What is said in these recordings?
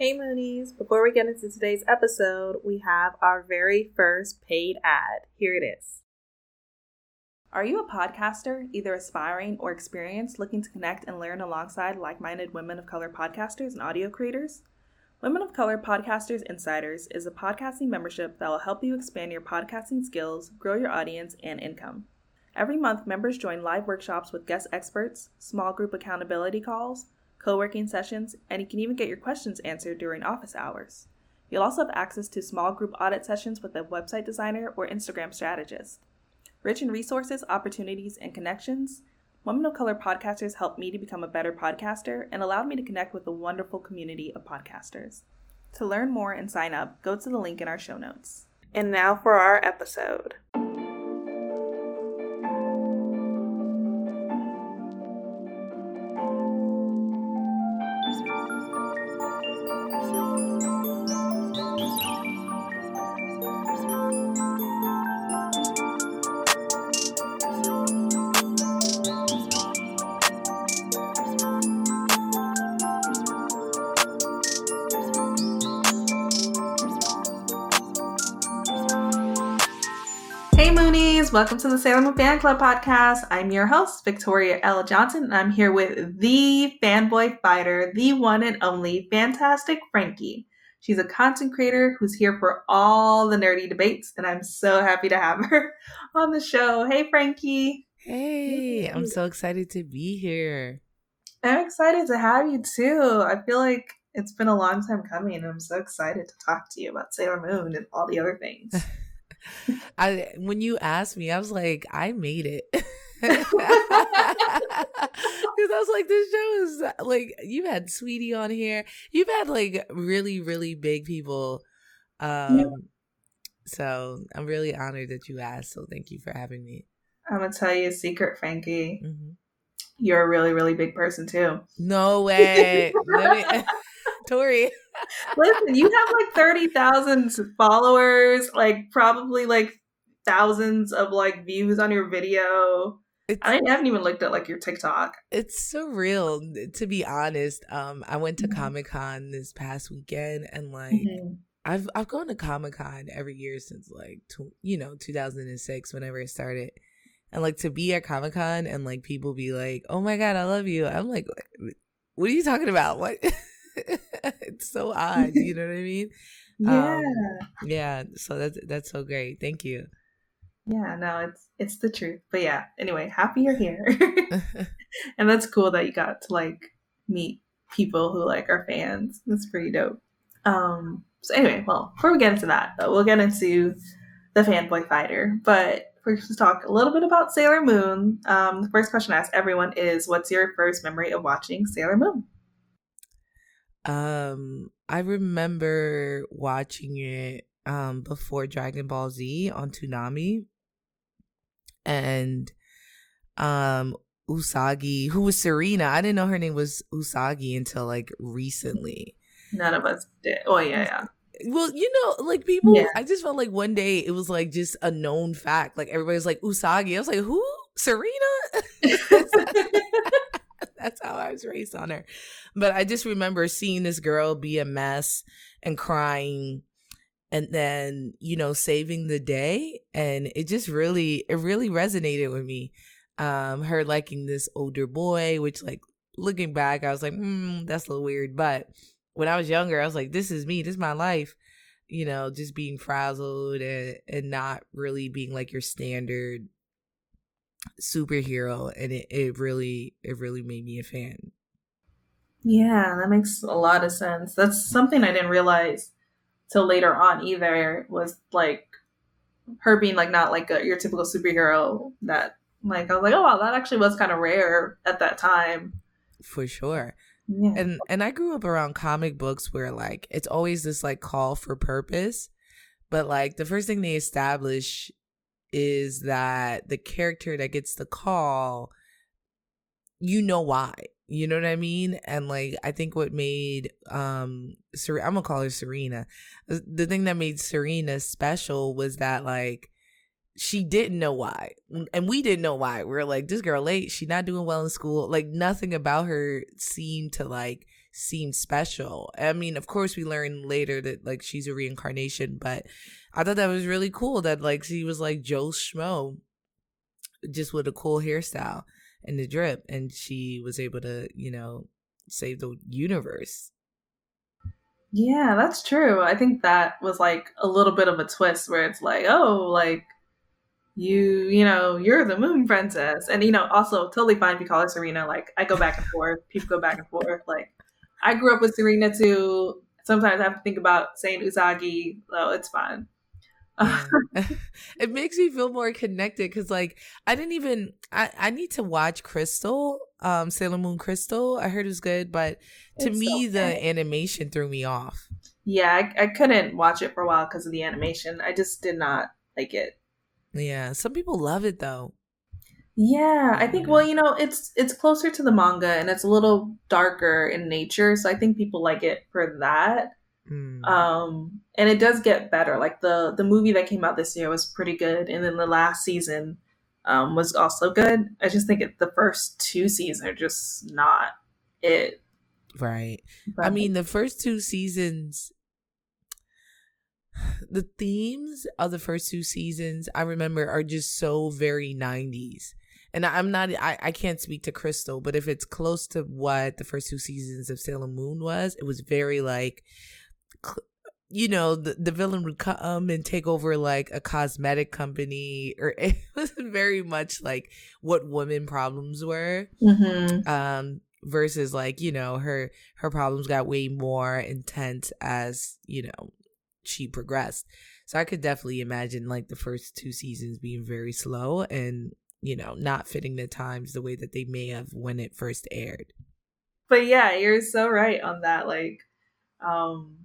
Hey Moonies! Before we get into today's episode, we have our very first paid ad. Here it is. Are you a podcaster, either aspiring or experienced, looking to connect and learn alongside like minded women of color podcasters and audio creators? Women of Color Podcasters Insiders is a podcasting membership that will help you expand your podcasting skills, grow your audience, and income. Every month, members join live workshops with guest experts, small group accountability calls, co working sessions, and you can even get your questions answered during office hours. You'll also have access to small group audit sessions with a website designer or Instagram strategist. Rich in resources, opportunities, and connections, Women of Color podcasters helped me to become a better podcaster and allowed me to connect with a wonderful community of podcasters. To learn more and sign up, go to the link in our show notes. And now for our episode. Hey Moonies, welcome to the Sailor Moon Fan Club podcast. I'm your host, Victoria L. Johnson, and I'm here with the fanboy fighter, the one and only fantastic Frankie. She's a content creator who's here for all the nerdy debates, and I'm so happy to have her on the show. Hey Frankie. Hey, I'm so excited to be here. I'm excited to have you too. I feel like it's been a long time coming, and I'm so excited to talk to you about Sailor Moon and all the other things. I when you asked me, I was like, I made it. Because I was like, this show is like you've had Sweetie on here. You've had like really, really big people. Um Yeah. so I'm really honored that you asked. So thank you for having me. I'm gonna tell you a secret, Frankie. Mhm. You're a really, really big person too. No way. Me Tori. Listen, you have like 30,000 followers, like probably like thousands of like views on your video. It's I haven't even looked at like your TikTok. it's surreal to be honest. Um I went to Mhm. Comic Con this past weekend and like Mm-hmm. I've I've gone to Comic Con every year since like tw- you know 2006 whenever it started, and like to be at Comic Con and like people be like, "Oh my god, I love you." I'm like, "What- "What are you talking about? What?" it's so odd, you know what I mean? Yeah. Um, Yeah. So that's that's so great. Thank you. yeah, no, it's it's the truth. But yeah, anyway, happy you're here. and that's cool that you got to like meet people who like are fans. That's pretty dope. Um so anyway, well, before we get into that, we'll get into the fanboy fighter. But first, let's talk a little bit about Sailor Moon. Um, the first question I ask everyone is, "What's your first memory of watching Sailor Moon?" Um, I remember watching it um before Dragon Ball Z on Toonami, and um Usagi, who was Serena. I didn't know her name was Usagi until like recently. None of us did. Oh yeah, yeah. Well, you know, like people, Yeah. I just felt like one day it was like just a known fact. Like everybody's like Usagi. I was like, who? Serena? That's how I was raised on her. But I just remember seeing this girl be a mess and crying and then, you know, saving the day. And it just really, it really resonated with me. Um, her liking this older boy, which like looking back, I was like, hmm, that's a little weird. But when I was younger, I was like, this is me, this is my life. You know, just being frazzled and, and not really being like your standard superhero. And it, it really, it really made me a fan. Yeah, that makes a lot of sense. That's something I didn't realize till later on either. Was like her being like not like a, your typical superhero. That like I was like, oh wow, that actually was kind of rare at that time. For sure. Yeah, and and I grew up around comic books where like it's always this like call for purpose, but like the first thing they establish is that the character that gets the call, you know why. You know what I mean? And like I think what made um Ser- I'm gonna call her Serena. The the thing that made Serena special was that like she didn't know why and we didn't know why we were like this girl late she not doing well in school like nothing about her seemed to like seemed special. I mean, of course, we learned later that like she's a reincarnation, but I thought that was really cool that like she was like Joe Schmo, just with a cool hairstyle and the drip, and she was able to, you know, save the universe. Yeah, that's true. I think that was like a little bit of a twist where it's like, oh, like you, you know, you're the moon princess. And, you know, also totally fine if you call her Serena. Like, I go back and forth. People go back and forth. Like, I grew up with Serena too. Sometimes I have to think about saying Usagi, so it's fine. it makes me feel more connected because like i didn't even i i need to watch crystal um sailor moon crystal. I heard it was good but to it's me so the animation threw me off. Yeah I, I couldn't watch it for a while because of the animation. I just did not like it. Yeah some people love it though yeah i think well you know it's it's closer to the manga and it's a little darker in nature so i think people like it for that Mm. Um, and it does get better. Like the the movie that came out this year was pretty good, and then the last season um, was also good. I just think it, the first two seasons are just not it. Right. But, I mean, the first two seasons, the themes of the first two seasons, I remember, are just so very 90s. And I'm not, I, I can't speak to Crystal, but if it's close to what the first two seasons of Sailor Moon was, it was very like you know the, the villain would come and take over like a cosmetic company or it was very much like what women problems were mm-hmm. um versus like you know her her problems got way more intense as you know she progressed so i could definitely imagine like the first two seasons being very slow and you know not fitting the times the way that they may have when it first aired but yeah you're so right on that like um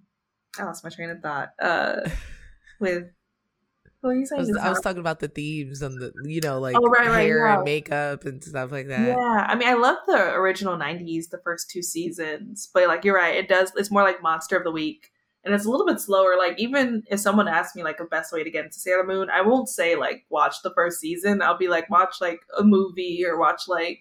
I lost my train of thought. Uh, with what were you saying? I was, I was, talking about the themes and the you know like oh, right, hair right, yeah. and makeup and stuff like that. Yeah, I mean, I love the original '90s, the first two seasons, but like you're right, it does. It's more like Monster of the Week, and it's a little bit slower. Like even if someone asks me like a best way to get into Sailor Moon, I won't say like watch the first season. I'll be like watch like a movie or watch like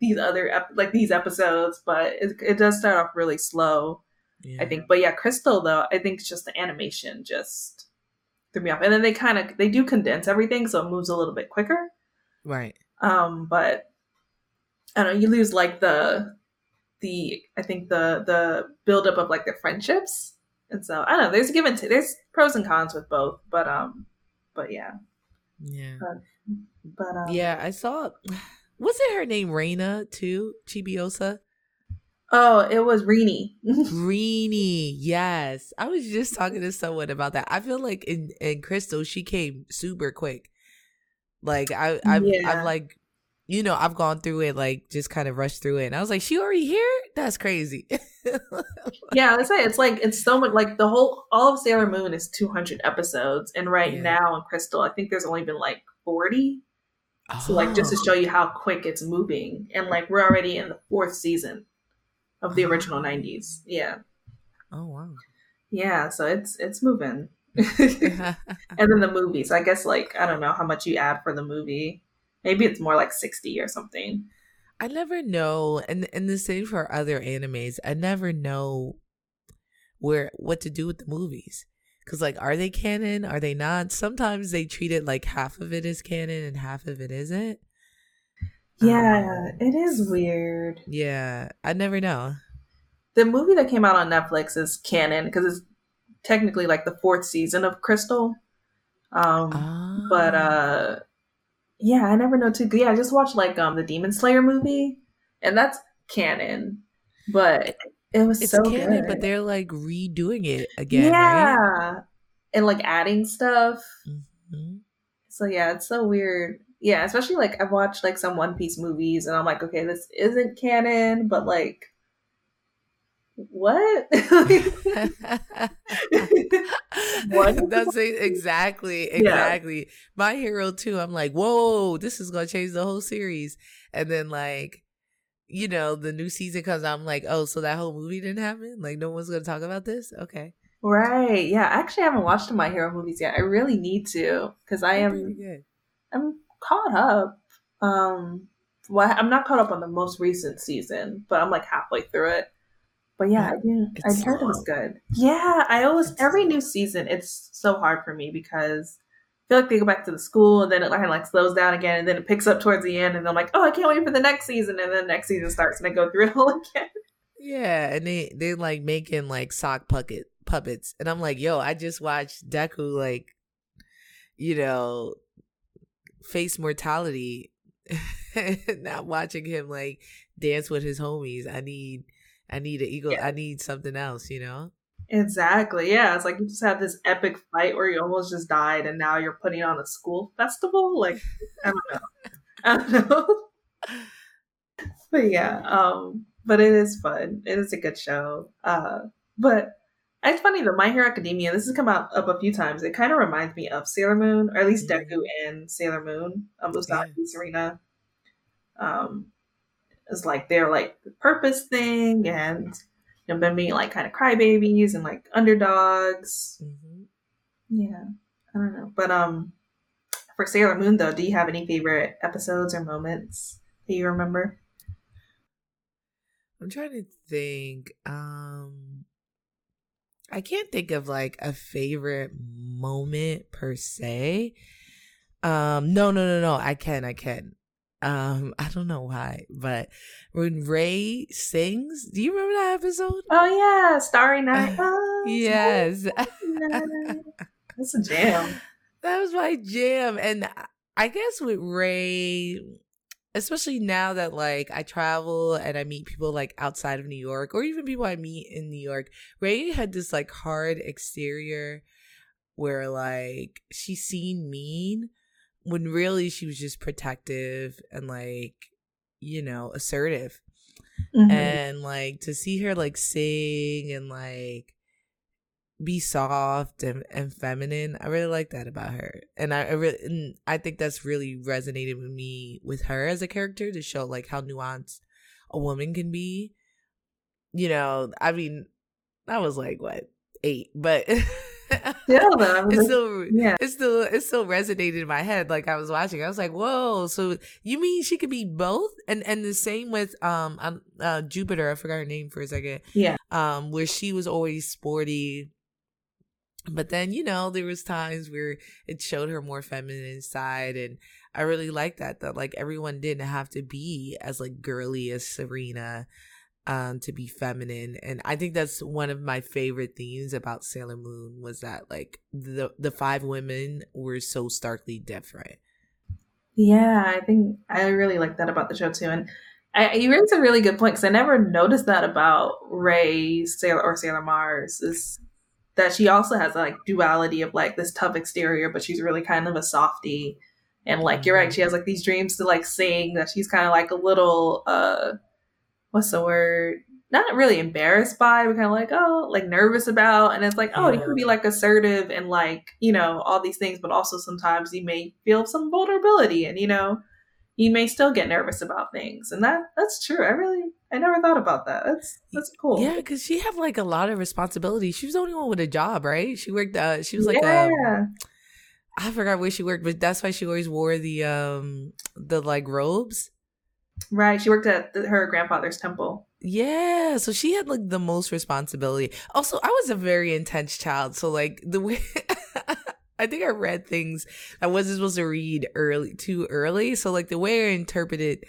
these other ep- like these episodes, but it, it does start off really slow yeah. I think. But yeah, Crystal though, I think it's just the animation just threw me off. And then they kind of they do condense everything, so it moves a little bit quicker. Right. Um, but I don't know, you lose like the the I think the the buildup of like the friendships. And so I don't know, there's given t- there's pros and cons with both, but um but yeah. Yeah. But, but um, yeah, I saw was it her name Reina too? Chibiusa. Oh, it was Rini. Rini, yes. I was just talking to someone about that. I feel like in in Crystal, she came super quick. Like I, I'm, yeah. I've like, you know, I've gone through it like just kind of rushed through it, and I was like, she already here? That's crazy. yeah, I say it's like it's so much. Like the whole all of Sailor Moon is two hundred episodes, and right yeah. now in Crystal, I think there's only been like forty. Oh. So like just to oh. show you how quick it's moving, and like we're already in the fourth season of the original 90s. Yeah. Oh wow. Yeah, so it's it's moving. and then the movies. I guess like I don't know how much you add for the movie. Maybe it's more like 60 or something. I never know and and the same for other animes. I never know where what to do with the movies. Cuz like are they canon? Are they not? Sometimes they treat it like half of it is canon and half of it isn't. Yeah, um, it is weird. Yeah, I never know. The movie that came out on Netflix is canon because it's technically like the fourth season of Crystal. Um, oh. but uh, yeah, I never know too. Yeah, I just watched like um the Demon Slayer movie, and that's canon. But it was it's so canon, good. but they're like redoing it again. Yeah, right? and like adding stuff. Mm-hmm. So yeah, it's so weird yeah, especially like I've watched like some One Piece movies and I'm like, okay, this isn't canon, but like what? what? That's exactly, exactly. Yeah. My hero too. I'm like, whoa, this is gonna change the whole series. And then like, you know, the new season comes out. I'm like, oh, so that whole movie didn't happen? Like, no one's gonna talk about this? Okay. Right. Yeah. Actually, I haven't watched my hero movies yet. I really need to because I am. I'm caught up. Um, well, I'm not caught up on the most recent season, but I'm like halfway through it. But yeah, yeah I heard it was good. Yeah, I always every new season it's so hard for me because I feel like they go back to the school and then it kind of like slows down again and then it picks up towards the end and I'm like, oh, I can't wait for the next season and then the next season starts and I go through it all again. Yeah, and they they like making like sock puppet puppets, and I'm like, yo, I just watched Deku like, you know, face mortality. Not watching him like dance with his homies. I need, I need an eagle. Yeah. I need something else. You know. Exactly. Yeah. It's like you just had this epic fight where you almost just died, and now you're putting on a school festival. Like, I don't know. I don't know. but yeah. Um but it is fun. It is a good show. Uh, but it's funny though. My Hero Academia. This has come out up a few times. It kind of reminds me of Sailor Moon, or at least mm-hmm. Deku and Sailor Moon. Um, Usagi yeah. Serena. Um, it's like they're like the purpose thing, and you know, them being like kind of crybabies and like underdogs. Mm-hmm. Yeah, I don't know, but um, for Sailor Moon though, do you have any favorite episodes or moments that you remember? I'm trying to think. Um I can't think of like a favorite moment per se. Um no no no no, I can, I can. Um I don't know why, but when Ray sings, do you remember that episode? Oh yeah, Starry Night. Oh, yes. That's a jam. That was my jam and I guess with Ray, especially now that like I travel and I meet people like outside of New York or even people I meet in New York, Ray had this like hard exterior where like she seemed mean when really she was just protective and like, you know, assertive. Mm-hmm. And like to see her like sing and like be soft and, and feminine. I really like that about her. And I, I really and I think that's really resonated with me with her as a character to show like how nuanced a woman can be. You know, I mean, I was like what, eight, but yeah, it's still yeah. it's still it still resonated in my head. Like I was watching, I was like, "Whoa!" So you mean she could be both? And and the same with um uh, Jupiter. I forgot her name for a second. Yeah. Um, where she was always sporty, but then you know there was times where it showed her more feminine side and i really like that that like everyone didn't have to be as like girly as serena um to be feminine and i think that's one of my favorite themes about sailor moon was that like the the five women were so starkly different yeah i think i really like that about the show too and I, you raised a really good point because I never noticed that about Ray Sailor or Sailor Mars. Is that she also has like duality of like this tough exterior, but she's really kind of a softie. And like you're right, she has like these dreams to like sing that she's kind of like a little uh what's the word? Not really embarrassed by, but kind of like, oh, like nervous about. And it's like, oh, you can be like assertive and like, you know, all these things, but also sometimes you may feel some vulnerability and, you know, you may still get nervous about things. And that that's true. I really I never thought about that. That's that's cool. Yeah, because she had like a lot of responsibility. She was the only one with a job, right? She worked. Uh, she was like, um, yeah. Um, I forgot where she worked, but that's why she always wore the um the like robes. Right. She worked at the, her grandfather's temple. Yeah, so she had like the most responsibility. Also, I was a very intense child, so like the way I think I read things I wasn't supposed to read early too early. So like the way I interpreted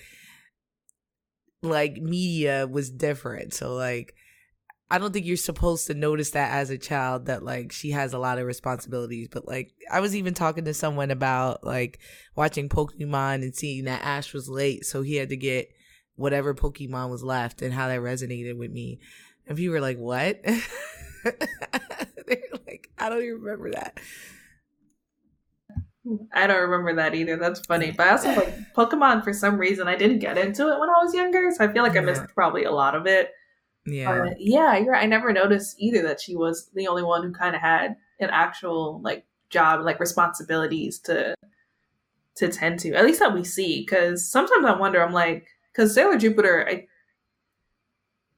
like media was different. So like I don't think you're supposed to notice that as a child that like she has a lot of responsibilities. But like I was even talking to someone about like watching Pokemon and seeing that Ash was late, so he had to get whatever Pokemon was left and how that resonated with me. And people were like, What? They're like, I don't even remember that. I don't remember that either. That's funny. But I also like Pokemon for some reason I didn't get into it when I was younger, so I feel like I missed probably a lot of it. Yeah. yeah, you're right. I never noticed either that she was the only one who kind of had an actual like job, like responsibilities to to tend to. At least that we see cuz sometimes I wonder I'm like cuz Sailor Jupiter I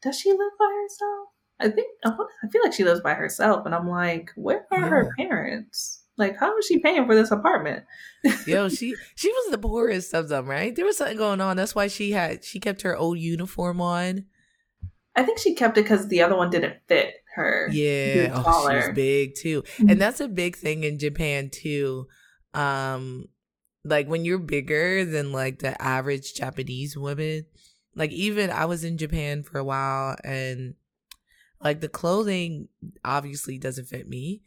does she live by herself? I think I, I feel like she lives by herself and I'm like, where are yeah. her parents? Like, how is she paying for this apartment? Yo, she she was the poorest of them, right? There was something going on. That's why she had she kept her old uniform on. I think she kept it because the other one didn't fit her. Yeah, oh, she's big too, mm-hmm. and that's a big thing in Japan too. Um, like when you're bigger than like the average Japanese woman, like even I was in Japan for a while, and like the clothing obviously doesn't fit me.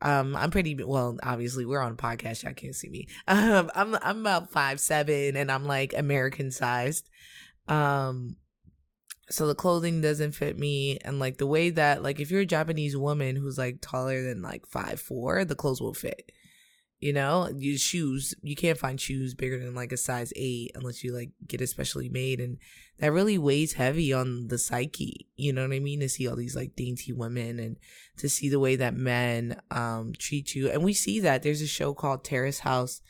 Um, I'm pretty well. Obviously, we're on a podcast. Y'all can't see me. Um, I'm I'm about five seven, and I'm like American sized. Um, so the clothing doesn't fit me. And like the way that like if you're a japanese woman who's like taller than like five four the clothes will fit. You know? Your shoes you can't find shoes bigger than like a size eight unless you like get it specially made. And that really weighs heavy on the psyche. You know what i mean? To see all these like dainty women and to see the way that men um treat you. And we see that. There's a show called terrace house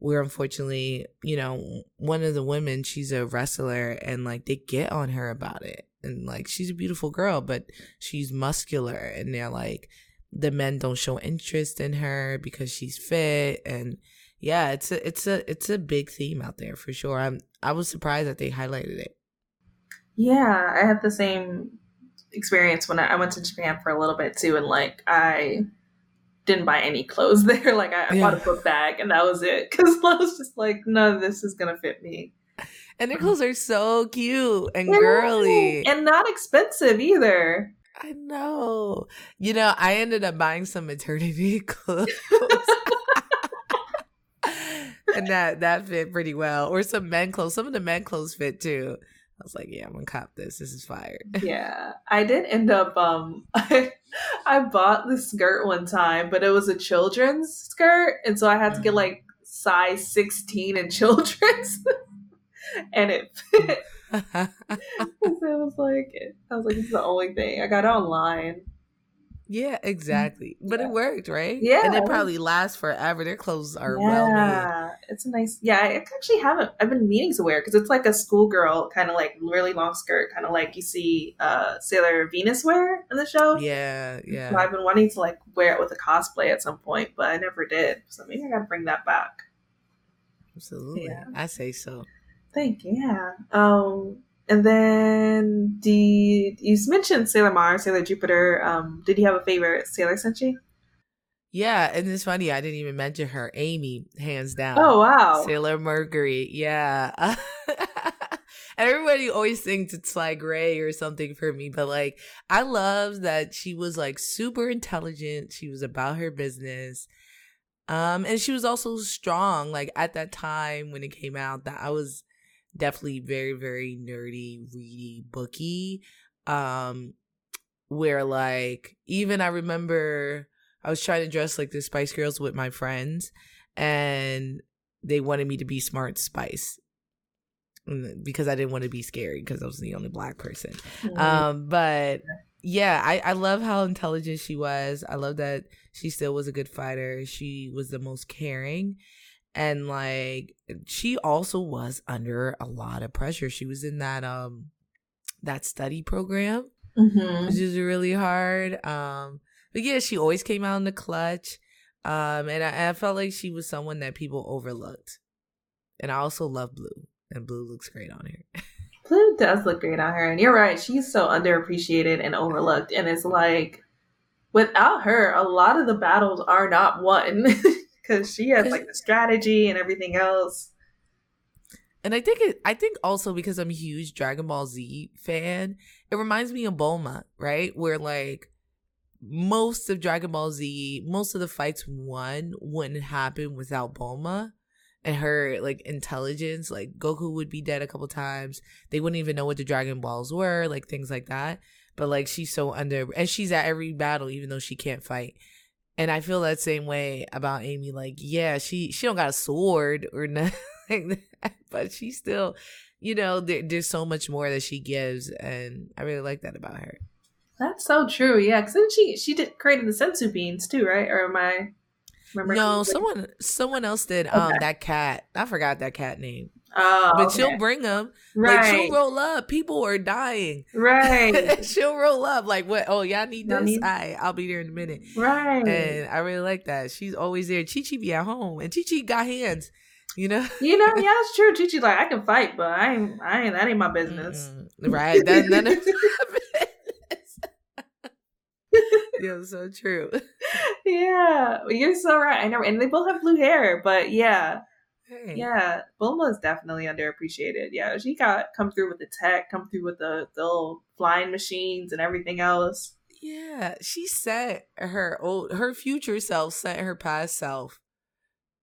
where unfortunately, you know, one of the women, she's a wrestler and like they get on her about it. And like she's a beautiful girl, but she's muscular and they're like the men don't show interest in her because she's fit and yeah, it's a it's a it's a big theme out there for sure. I'm I was surprised that they highlighted it. Yeah, I had the same experience when I, I went to Japan for a little bit too and like I didn't buy any clothes there. Like I, I yeah. bought a book bag and that was it. Cause I was just like, none of this is gonna fit me. And their clothes are so cute and girly. And not expensive either. I know. You know, I ended up buying some maternity clothes. and that that fit pretty well. Or some men clothes. Some of the men clothes fit too. I was like, yeah, I'm gonna cop this. This is fire. yeah. I did end up um I, I bought the skirt one time, but it was a children's skirt, and so I had to get mm. like size 16 in children's. and it fit. so it was like I was like, it's the only thing. I got it online. Yeah, exactly. But yeah. it worked, right? Yeah. And it probably lasts forever. Their clothes are yeah. well made. It's a nice yeah, I actually haven't I've been meaning to wear because it's like a schoolgirl kind of like really long skirt, kind of like you see uh Sailor Venus wear in the show. Yeah, yeah. So I've been wanting to like wear it with a cosplay at some point, but I never did. So maybe I gotta bring that back. Absolutely. Yeah. I say so. Thank you. Yeah. Um and then did you mentioned Sailor Mars, Sailor Jupiter? Um, did you have a favorite Sailor Senshi? Yeah, and it's funny I didn't even mention her, Amy, hands down. Oh wow, Sailor Mercury, yeah. everybody always thinks it's like Ray or something for me, but like I love that she was like super intelligent. She was about her business. Um, and she was also strong. Like at that time when it came out, that I was definitely very very nerdy reedy booky um where like even i remember i was trying to dress like the spice girls with my friends and they wanted me to be smart spice. Because i didn't want to be scary because i was the only black person. Um but yeah I, I love how intelligent she was. I love that she still was a good fighter. She was the most caring and like she also was under a lot of pressure. She was in that um that study program mm-hmm. which is really hard um but yeah she always came out in the clutch um and I, I felt like she was someone that people overlooked. And i also love blue and blue looks great on her. Blue does look great on her and you're right she's so underappreciated and overlooked and it's like without her a lot of the battles are not won because she has like the strategy and everything else. And I think it. I think also because I'm a huge Dragon Ball Z fan, it reminds me of Bulma, right? Where like most of Dragon Ball Z, most of the fights won wouldn't happen without Bulma and her like intelligence. Like Goku would be dead a couple times. They wouldn't even know what the Dragon Balls were, like things like that. But like she's so under, and she's at every battle, even though she can't fight. And I feel that same way about Amy. Like, yeah, she she don't got a sword or nothing, but she still, you know, there, there's so much more that she gives, and I really like that about her. That's so true. Yeah, because then she she did created the senzu beans too, right? Or am I? Remember no, someone someone else did. Um, okay. Um, that cat. I forgot that cat name. Oh, but okay. she'll bring them. Right. Like she'll roll up. People are dying. Right. she'll roll up. Like what? Oh, y'all need this. Need- I I'll be there in a minute. Right. And I really like that. She's always there. Chi Chi be at home, and Chi Chi got hands. You know. You know. Yeah, it's true. Chi Chi like I can fight, but I ain't. I ain't. That ain't my business. Mm-mm. Right. That none of yeah, so true. yeah, you're so right. I know, and they both have blue hair, but yeah, Hey. yeah, Bulma is definitely underappreciated. Yeah, she got come through with the tech, come through with the the little flying machines and everything else. Yeah, she set her old her future self sent her past self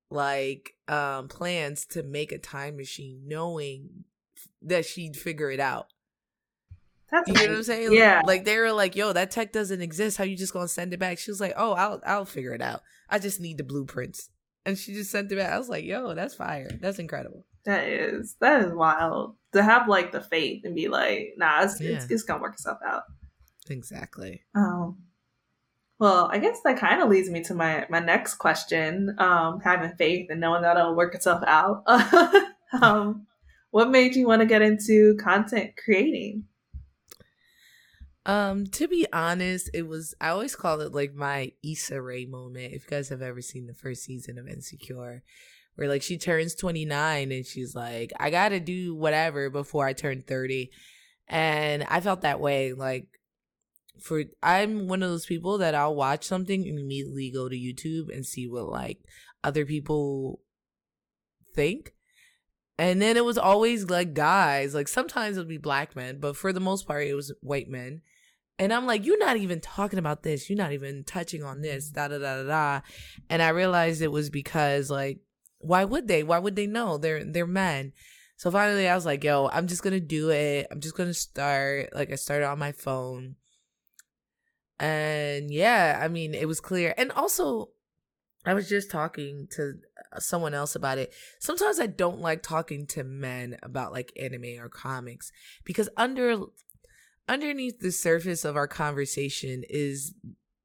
like um plans to make a time machine knowing that she'd figure it out. That's You know what I'm saying? Yeah. Like they were like, "Yo, that tech doesn't exist. How you just gonna send it back?" She was like, "Oh, I'll I'll figure it out. I just need the blueprints." And she just sent it back. I was like, "Yo, that's fire. That's incredible." That is that is wild to have like the faith and be like, nah, it's it's, it's gonna work itself out. Exactly. Um, well, I guess that kind of leads me to my my next question. Um, having faith and knowing that it'll work itself out. um, what made you want to get into content creating? Um, to be honest, it was I always call it like my Issa Rae moment. If you guys have ever seen the first season of Insecure, where like she turns 29 and she's like, I gotta do whatever before I turn 30. And I felt that way. Like for I'm one of those people that I'll watch something and immediately go to YouTube and see what like other people think. And then it was always like guys, like sometimes it would be black men, but for the most part it was white men. And I'm like, you're not even talking about this. You're not even touching on this. Da da da da da. And I realized it was because like, why would they? Why would they know? They're they're men. So finally, I was like, yo, I'm just gonna do it. I'm just gonna start. Like I started on my phone. And yeah, I mean, it was clear. And also, I was just talking to someone else about it. Sometimes I don't like talking to men about like anime or comics because under underneath the surface of our conversation is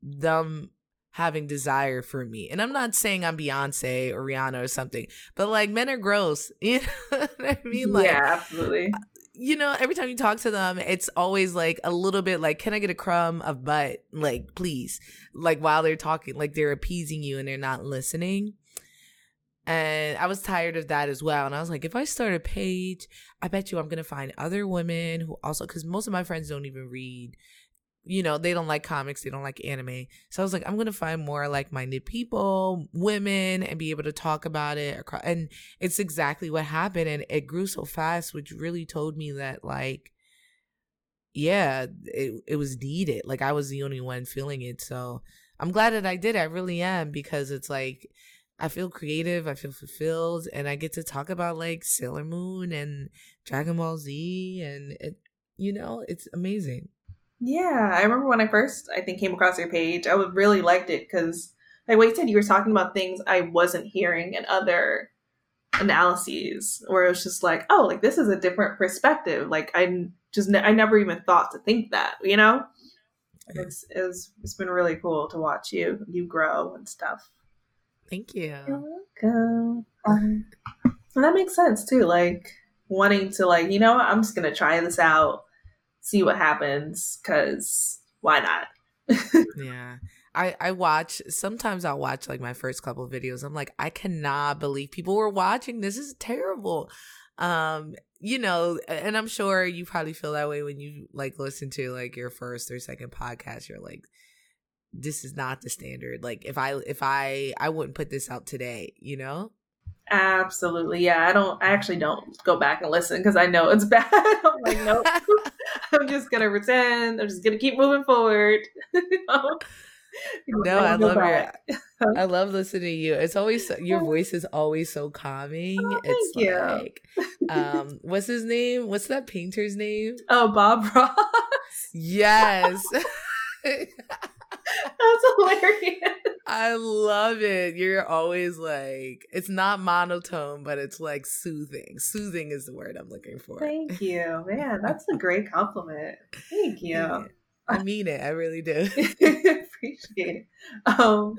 them having desire for me. And I'm not saying I'm Beyonce or Rihanna or something, but like men are gross. You know what I mean? Like yeah, absolutely. Uh, you know, every time you talk to them, it's always like a little bit like, can I get a crumb of butt? Like, please. Like while they're talking, like they're appeasing you and they're not listening. And I was tired of that as well. And I was like, if I start a page, I bet you I'm going to find other women who also, because most of my friends don't even read, you know, they don't like comics, they don't like anime. So I was like, I'm going to find more like minded people, women, and be able to talk about it. acro- And it's exactly what happened. And it grew so fast, which really told me that, like, yeah, it, it was needed. Like, I was the only one feeling it. So I'm glad that I did. I really am because it's like, I feel creative, I feel fulfilled, and I get to talk about like Sailor Moon and Dragon Ball Z, and it, you know, it's amazing. Yeah, I remember when I first I think came across your page, I really liked it because like what you said, you were talking about things I wasn't hearing in other analyses, where it was just like, oh, like this is a different perspective. Like I just ne- I never even thought to think that, you know. It's it's it's been really cool to watch you you grow and stuff. Thank you. You're welcome. Um, that makes sense too. Like wanting to like, you know, what, I'm just gonna try this out, see what happens, cause why not? Yeah. I, I watch sometimes I'll watch like my first couple of videos. I'm like, I cannot believe people were watching. This is terrible. Um, you know, and I'm sure you probably feel that way when you like listen to like your first or second podcast. You're like, this is not the standard. Like if I if I I wouldn't put this out today, you know? Absolutely, yeah. I don't. I actually don't go back and listen because I know it's bad. I'm like, nope. I'm just gonna pretend. I'm just gonna keep moving forward. No, I love your. I love listening to you. It's always your voice is always so calming. Oh, it's thank you. um what's his name? What's that painter's name? Oh, Bob Ross. Yes. That's hilarious. I love it. You're always like it's not monotone, but it's like soothing. Soothing is the word I'm looking for. Thank you, man. That's a great compliment. Thank you. Yeah. I mean it. I really do. Appreciate it. Um,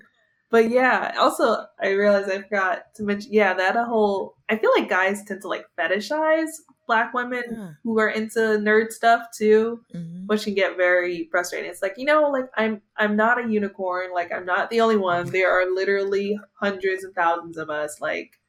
but yeah, also I realized I forgot to mention. Yeah, that a whole. I feel like guys tend to like fetishize black women Yeah. who are into nerd stuff too, Mhm. which can get very frustrating. It's like you know, like I'm I'm not a unicorn. Like I'm not the only one. There are literally hundreds and thousands of us. Like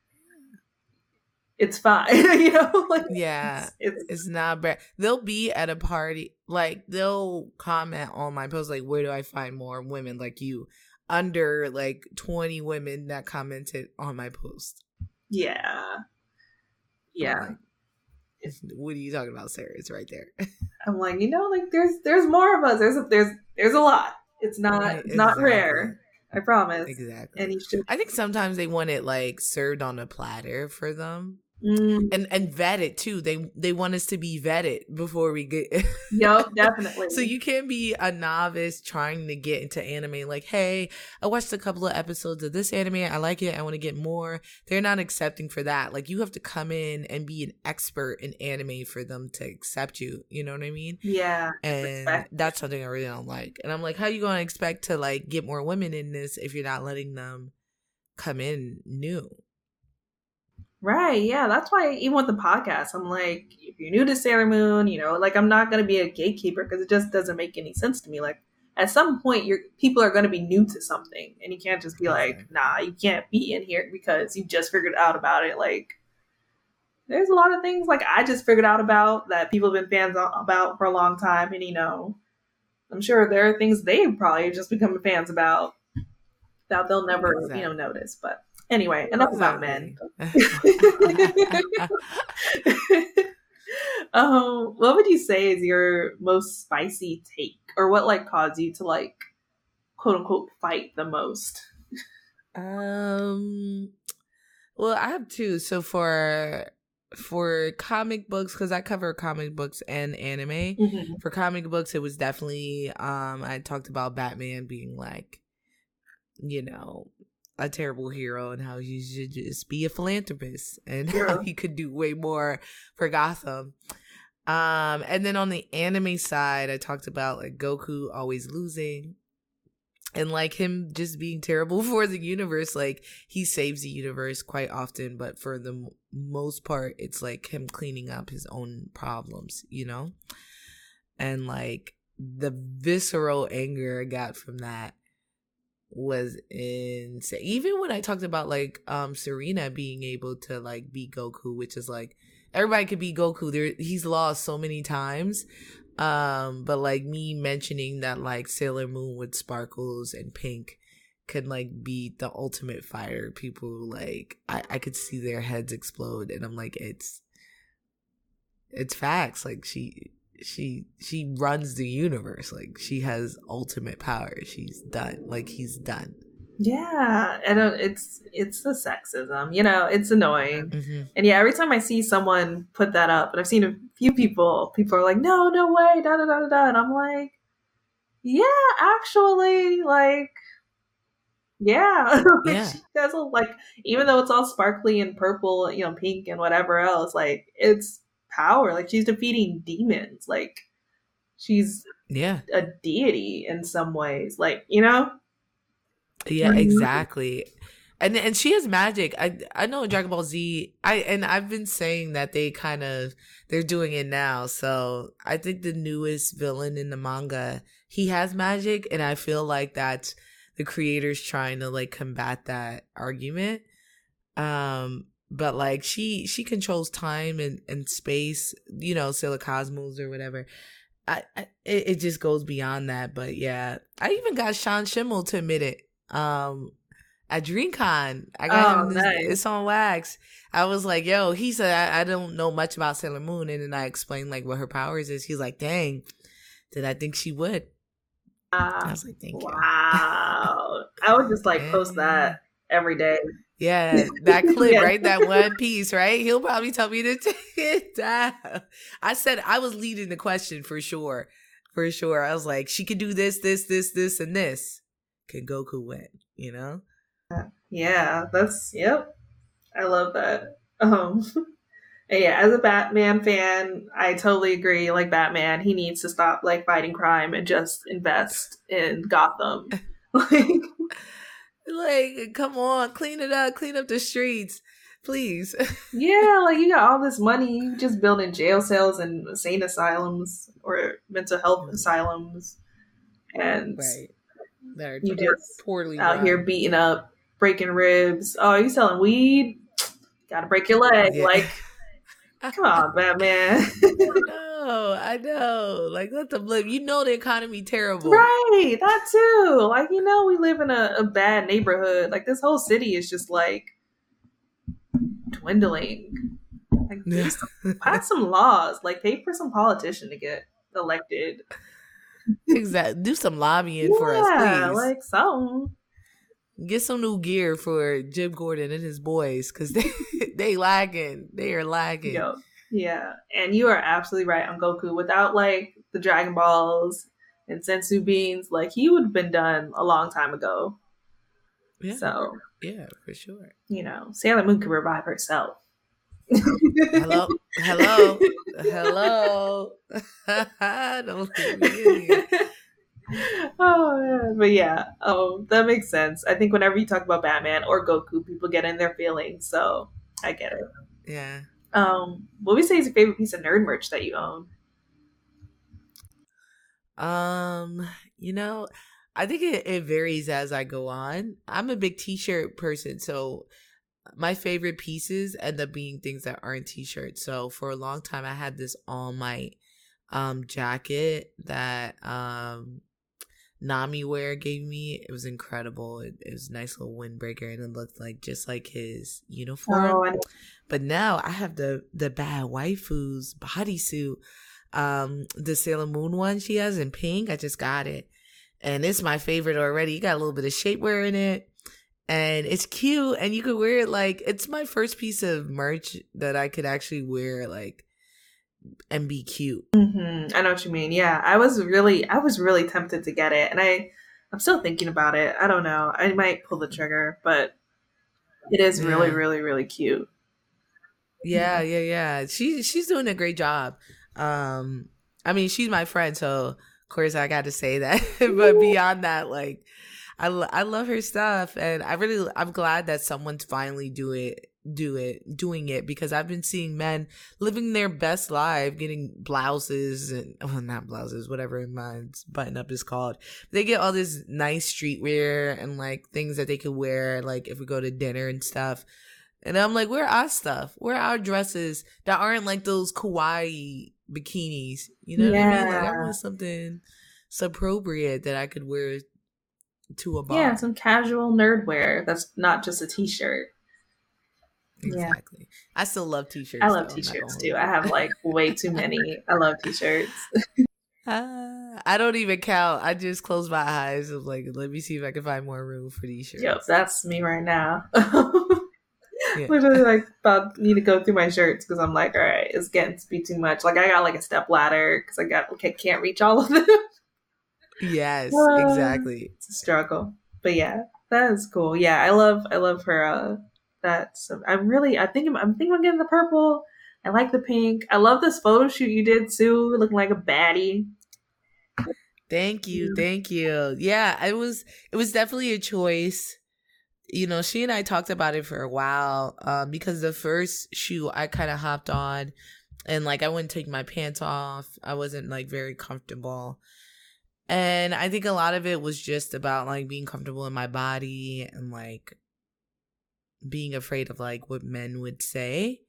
it's fine. you know, like yeah, it's, it's, it's not bad. They'll be at a party, like they'll comment on my post, like, "Where do I find more women like you?" Under like twenty women that commented on my post. Yeah, yeah. Like, what are you talking about, Sarah? It's right there. I'm like, you know, like there's there's more of us. There's a, there's there's a lot. It's not right, exactly. not rare. I promise. Exactly. And you should. I think sometimes they want it like served on a platter for them. Mm. And and vetted too. They they want us to be vetted before we get. yep, definitely. so you can't be a novice trying to get into anime. Like, hey, I watched a couple of episodes of this anime. I like it. I want to get more. They're not accepting for that. Like, you have to come in and be an expert in anime for them to accept you. You know what I mean? Yeah. And respect. that's something I really don't like. And I'm like, how you gonna expect to like get more women in this if you're not letting them come in new? Right. Yeah. That's why even with the podcast, I'm like, if you're new to Sailor Moon, you know, like I'm not going to be a gatekeeper because it just doesn't make any sense to me. Like at some point, your people are going to be new to something, and you can't just be like, nah, you can't be in here because you just figured out about it. Like there's a lot of things like I just figured out about that people have been fans about for a long time, and you know, I'm sure there are things they probably just become fans about that they'll never exactly. you know notice, but. Anyway, enough about men. um, what would you say is your most spicy take, or what like caused you to like, quote unquote, fight the most? Um, well, I have two. So for for comic books because i cover comic books and anime mm-hmm. for comic books it was definitely um i talked about batman being like you know a terrible hero and how he should just be a philanthropist and yeah. how he could do way more for Gotham. Um, and then on the anime side, I talked about like Goku always losing and like him just being terrible for the universe. Like he saves the universe quite often, but for the m- most part, it's like him cleaning up his own problems, you know? And like the visceral anger I got from that was insane. Even when I talked about like um Serena being able to like be Goku, which is like everybody could be Goku. There he's lost so many times. Um, but like me mentioning that like Sailor Moon with sparkles and pink could like be the ultimate fire, People like I, I could see their heads explode and I'm like, it's it's facts. Like she she she runs the universe like she has ultimate power she's done like he's done yeah and it's it's the sexism you know it's annoying mm-hmm. and yeah every time i see someone put that up and i've seen a few people people are like no no way da da da da, da. and i'm like yeah actually like yeah, yeah. she does like even though it's all sparkly and purple, you know, pink and whatever else, like it's power. Like she's defeating demons. Like she's yeah a deity in some ways. Like you know. Yeah, exactly. And and she has magic. I I know Dragon Ball Z. I and I've been saying that they kind of they're doing it now. So I think the newest villain in the manga he has magic, and I feel like that's the creators trying to like combat that argument. Um, but like she she controls time and, and space you know Cosmos or whatever. I, I it, just goes beyond that but yeah. I even got sean schemmel to admit it um at dreamcon. I got oh, him this, nice. it's on wax. I was like yo he said I, I don't know much about sailor moon and then i explained like what her powers is. He's like dang did i think she would. Uh, i was like thank wow. you. wow. I would just like post that every day yeah, that clip, yeah. right? That one piece, right? He'll probably tell me to take it down. I said I was leading the question for sure. For sure. I was like, she could do this, this, this, this, and this. Can Goku win? You know? Yeah, that's yep. I love that. Um yeah, as a Batman fan, I totally agree. Like Batman, he needs to stop like fighting crime and just invest in Gotham. like like, come on, clean it up, clean up the streets, please. yeah, like you got all this money, you just building jail cells and insane asylums or mental health mm. asylums, and right. They're you just poorly out run. here beating up, breaking ribs. Oh, you selling weed? gotta break your leg. Yeah. Like, come on, Batman. know, I know. Like, let them live. You know the economy terrible. Right, that too. Like, you know, we live in a, a bad neighborhood. Like, this whole city is just like dwindling. Like, pass some laws. Like, pay for some politician to get elected. exactly. Do some lobbying yeah, for us, please. Like, some. Get some new gear for Jim Gordon and his boys because they they lagging. They are lagging. Yo, yeah, and you are absolutely right on Goku. Without like the Dragon Balls and Senzu beans, like he would have been done a long time ago. Yeah. So yeah, for sure. You know, Sailor Moon could revive herself. hello, hello, hello. Don't me oh man, but yeah, um, that makes sense. I think whenever you talk about Batman or Goku, people get in their feelings, so I get it. Yeah. Um, what would you say is your favorite piece of nerd merch that you own? Um, you know, I think it, it varies as I go on. I'm a big t-shirt person, so my favorite pieces end up being things that aren't t-shirts. So for a long time I had this All Might um jacket that um Nami wear gave me. It was incredible. It, it, was a nice little windbreaker and it looked like just like his uniform. Oh, but now I have the the bad waifu's bodysuit. Um the Sailor Moon one she has in pink. I just got it. And it's my favorite already. You got a little bit of shapewear in it. And it's cute and you could wear it like it's my first piece of merch that I could actually wear like and be cute. Mm-hmm. I know what you mean. Yeah, I was really, I was really tempted to get it, and I, I'm still thinking about it. I don't know. I might pull the trigger, but it is yeah. really, really, really cute. Yeah, yeah, yeah. She she's doing a great job. Um, I mean, she's my friend, so of course I got to say that. but beyond that, like, I I love her stuff, and I really I'm glad that someone's finally do it do it doing it because I've been seeing men living their best life, getting blouses and well, not blouses, whatever my button up is called. They get all this nice streetwear and like things that they could wear, like if we go to dinner and stuff. And I'm like, where are our stuff? Where our dresses that aren't like those kawaii bikinis? You know yeah. what I mean? Like I want something appropriate that I could wear to a bar. Yeah, some casual nerd wear that's not just a t-shirt. Exactly. Yeah. I still love t-shirts. I love though, t-shirts too. I have like way too many. I love t-shirts. Uh, I don't even count. I just close my eyes. Of like, let me see if I can find more room for these shirts. Yep, that's me right now. yeah. Literally, like about need to go through my shirts because I'm like, all right, it's getting to be too much. Like I got like a step ladder because I got okay, can't reach all of them. yes, uh, exactly. It's a struggle, but yeah, that is cool. Yeah, I love I love her. Uh, that. So I'm really, I think I'm, I'm thinking I'm getting the purple. I like the pink. I love this photo shoot you did too, looking like a baddie. Thank you, thank you. Yeah, it was it was definitely a choice. You know, she and I talked about it for a while um, because the first shoot I kind of hopped on, and like I wouldn't take my pants off. I wasn't like very comfortable, and I think a lot of it was just about like being comfortable in my body and like being afraid of like what men would say.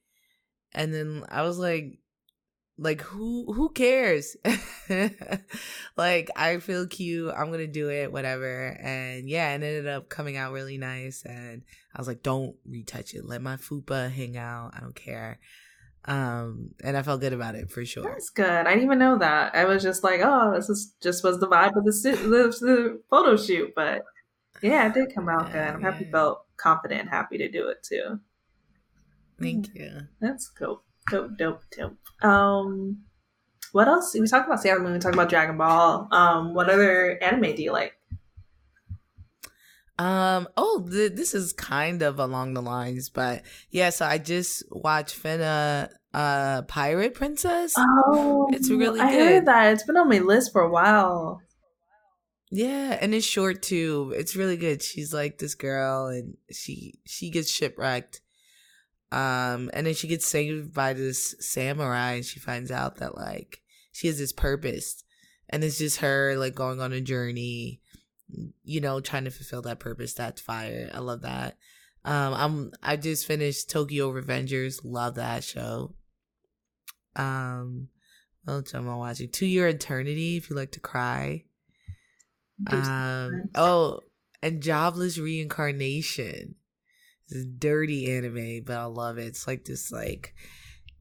And then I was like like who who cares? like I feel cute, I'm going to do it whatever. And yeah, it ended up coming out really nice and I was like don't retouch it. Let my fupa hang out. I don't care. Um and I felt good about it for sure. That's good. I didn't even know that. I was just like, oh, this is just was the vibe of the the, the photo shoot, but yeah, it did come out yeah, good. I'm happy felt confident and happy to do it too. Thank mm. you. That's cool. Dope, dope, dope. Um, what else? We talked about Sailor Moon. We talked about Dragon Ball. Um, what other anime do you like? Um. Oh, th- this is kind of along the lines, but yeah. So I just watched Fena, uh, Pirate Princess. Oh, it's really. Good. I good. heard that. It's been on my list for a while. Yeah, and it's short too. It's really good. She's like this girl and she she gets shipwrecked. Um and then she gets saved by this samurai and she finds out that like she has this purpose and it's just her like going on a journey, you know, trying to fulfill that purpose. That's fire. I love that. Um, I'm I just finished Tokyo Revengers. Love that show. Um, what else am I watching? To Your Eternity. If you like to cry. Um. Oh, and Jobless Reincarnation. It's a dirty anime, but I love it. It's like this like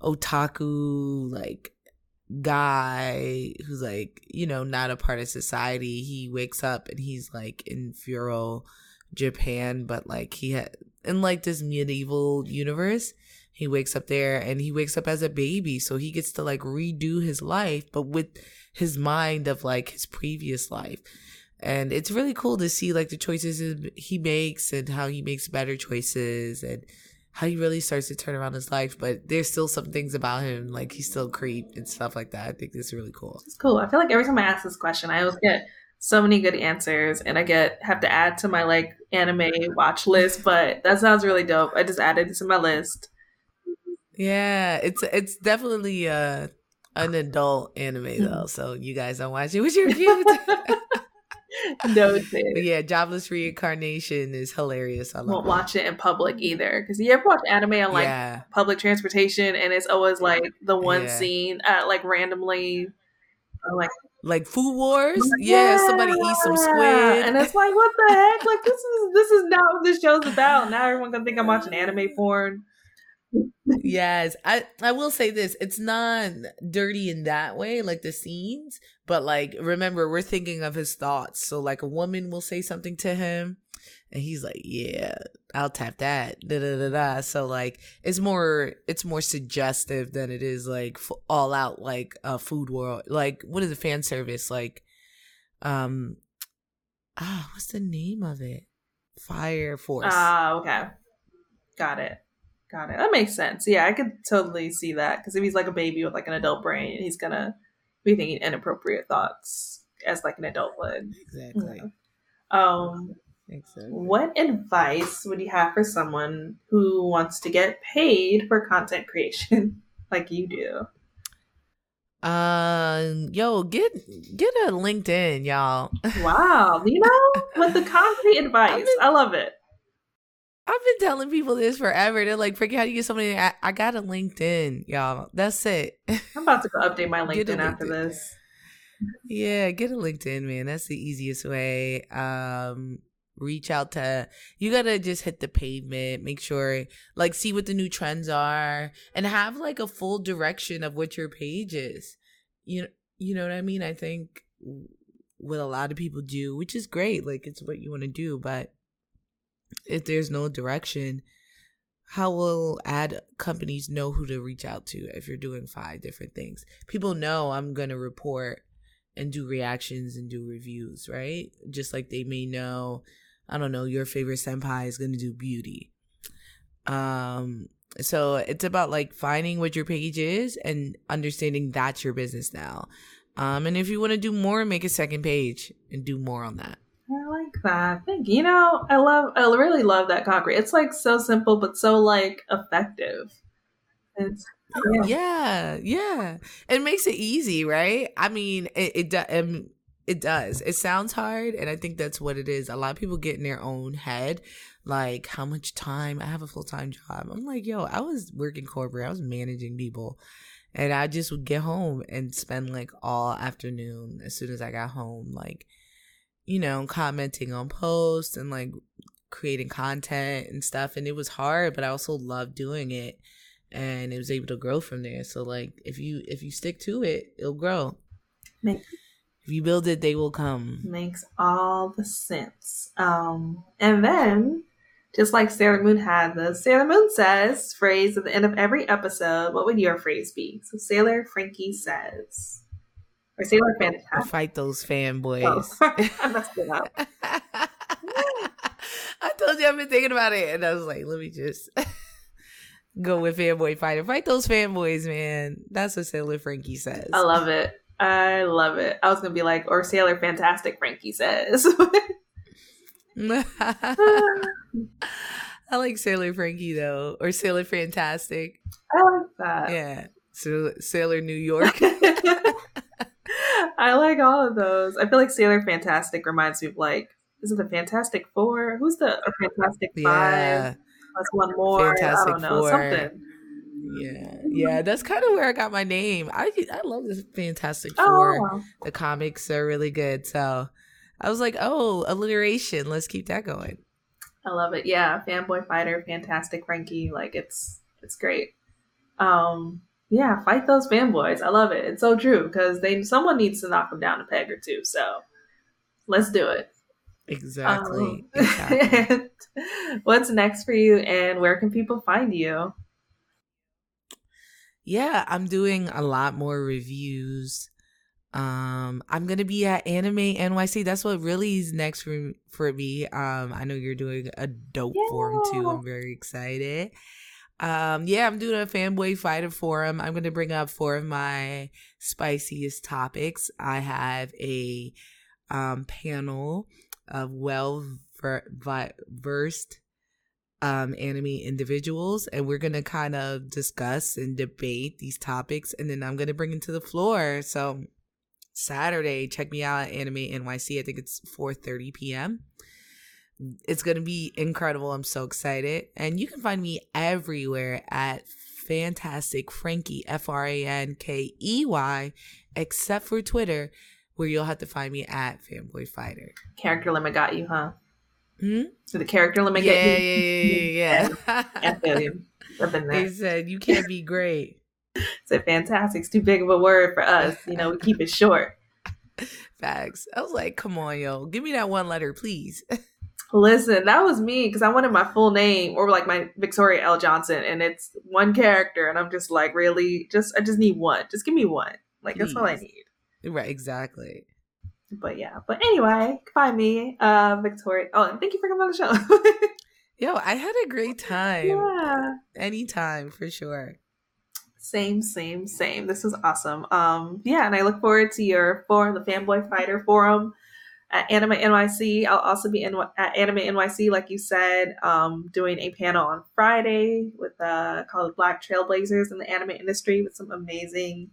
otaku like guy who's like you know not a part of society he wakes up and he's like in feudal japan but like he had in like this medieval universe he wakes up there and he wakes up as a baby so he gets to like redo his life but with his mind of like his previous life and it's really cool to see like the choices he makes and how he makes better choices and how he really starts to turn around his life, but there's still some things about him, like he's still creep and stuff like that. I think this is really cool. It's cool. I feel like every time I ask this question, I always get so many good answers, and I get have to add to my like anime watch list. But that sounds really dope. I just added it to my list. Yeah, it's it's definitely uh an adult anime though, so you guys don't watch it with your kids. no, yeah, Jobless Reincarnation is hilarious. I won't watch it in public either because you ever watch anime on like yeah. public transportation and it's always like the one yeah. scene at like randomly, uh, like like food wars. Yeah. yeah. somebody eats some squid, and it's like, what the heck? Like this is this is not what this show's about. Now everyone gonna think I'm watching anime porn yes, I I will say this: it's not dirty in that way, like the scenes, but like remember, we're thinking of his thoughts. So like a woman will say something to him, and he's like, "Yeah, I'll tap that." Da da da da. So like, it's more it's more suggestive than it is like all out like a Food Wars. Like what is the fan service like? Um, ah, what's the name of it? Fire Force. Ah, uh, okay, got it. Got it. That makes sense. Yeah, I could totally see that because if he's like a baby with like an adult brain, he's gonna be thinking inappropriate thoughts as like an adult would. Exactly. Um. Exactly. What advice would you have for someone who wants to get paid for content creation like you do? Um, yo, get get a LinkedIn, y'all. Wow, you know, with the concrete advice, been, I love it. I've been telling people this forever. They're like, "Freaking, how do you get somebody?" I, I got a LinkedIn, y'all. That's it. I'm about to go update my LinkedIn, LinkedIn after this. Yeah, get a LinkedIn, man. That's the easiest way. Um, reach out to you gotta just hit the pavement make sure like see what the new trends are and have like a full direction of what your page is you know you know what i mean i think what a lot of people do which is great like it's what you want to do but if there's no direction, how will ad companies know who to reach out to if you're doing five different things? People know I'm going to report and do reactions and do reviews, right? Just like they may know, I don't know, your favorite senpai is going to do beauty. Um so it's about like finding what your page is and understanding that's your business now. Um and if you want to do more, make a second page and do more on that. I like that. Thank you. You know, I love, I really love that concrete. It's like so simple, but so like effective. It's yeah, yeah, yeah. It makes it easy, right? I mean, it it, um, it does. It sounds hard, and I think that's what it is. A lot of people get in their own head, like how much time I have a full time job. I'm like, yo, I was working corporate. I was managing people. And I just would get home and spend like all afternoon as soon as I got home, like you know, commenting on posts and like creating content and stuff. And it was hard, but I also loved doing it and it was able to grow from there. So like if you if you stick to it, it'll grow. Make, if you build it, they will come. Makes all the sense. Um and then just like Sailor Moon had the Sailor Moon says phrase at the end of every episode, what would your phrase be? So Sailor Frankie says. Or Sailor Fantastic. Fight those fanboys. Oh, I messed it up. I told you I've been thinking about it, and I was like, let me just go with fanboy fighter. Fight those fanboys, man. That's what Sailor Frankie says. I love it. I love it. I was gonna be like, or Sailor Fantastic Frankie says. I like Sailor Frankie though, or Sailor Fantastic. I like that. Yeah, so Sailor New York. I like all of those. I feel like Sailor Fantastic reminds me of like, is it the Fantastic Four? Who's the Fantastic Five? Yeah. That's plus one more. Fantastic know, Four. Something. Yeah, yeah, that's kind of where I got my name. I I love this Fantastic Four. Oh. The comics are really good, so I was like, oh, alliteration. Let's keep that going. I love it. Yeah, fanboy fighter, fantastic Frankie. Like it's it's great. Um, yeah, fight those fanboys. I love it. It's so true because they someone needs to knock them down a peg or two. So let's do it. Exactly. Um, exactly. what's next for you, and where can people find you? Yeah, I'm doing a lot more reviews. Um, I'm gonna be at Anime NYC. That's what really is next for for me. Um, I know you're doing a dope yeah. forum too. I'm very excited. Um, yeah, I'm doing a fanboy fighter forum. I'm gonna bring up four of my spiciest topics. I have a um panel of well versed um, anime individuals, and we're gonna kind of discuss and debate these topics, and then I'm gonna bring them to the floor. So Saturday. Check me out at Anime NYC. I think it's 4:30 p.m. It's going to be incredible. I'm so excited. And you can find me everywhere at Fantastic Frankey, F R A N K E Y, except for Twitter, where you'll have to find me at Fanboy Fighter. Character limit got you, huh? Hmm? So the character limit yeah, Yeah, yeah, yeah. yeah. I've been there. They said you can't be great. said fantastic's too big of a word for us. You know, we keep it short. Facts. I was like, come on, yo, give me that one letter, please. Listen, that was me because I wanted my full name or like my Victoria L. Johnson, and it's one character, and I'm just like, really, just I just need one. Just give me one. Like that's all I need. Right, exactly. But yeah, but anyway, find me, uh, Victoria. Oh, and thank you for coming on the show. Yo, I had a great time. Yeah, anytime for sure. Same, same, same. This was awesome. Um, yeah, and I look forward to your forum, the Fanboy Fighter Forum at Anime NYC. I'll also be in, at Anime NYC, like you said, um, doing a panel on Friday with uh, called Black Trailblazers in the anime industry with some amazing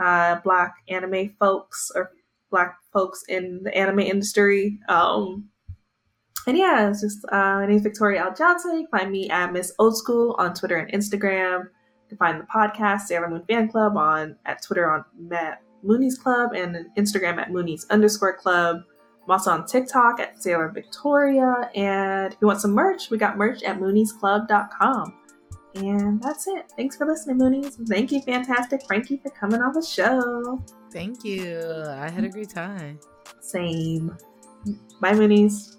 uh, Black anime folks or Black folks in the anime industry. Um, and yeah, it's just uh, my name is Victoria L. Johnson. You can find me at Miss Old School on Twitter and Instagram You can find the podcast Sailor Moon Fan Club on at Twitter on Matt Moonies Club and Instagram at Moonies underscore club. I'm also on TikTok at Sailor Victoria. And if you want some merch, we got merch at mooniesclub.com. And that's it. Thanks for listening, Moonies. Thank you, Fantastic Frankie, for coming on the show. Thank you. I had a great time. Same. Bye, Moonies.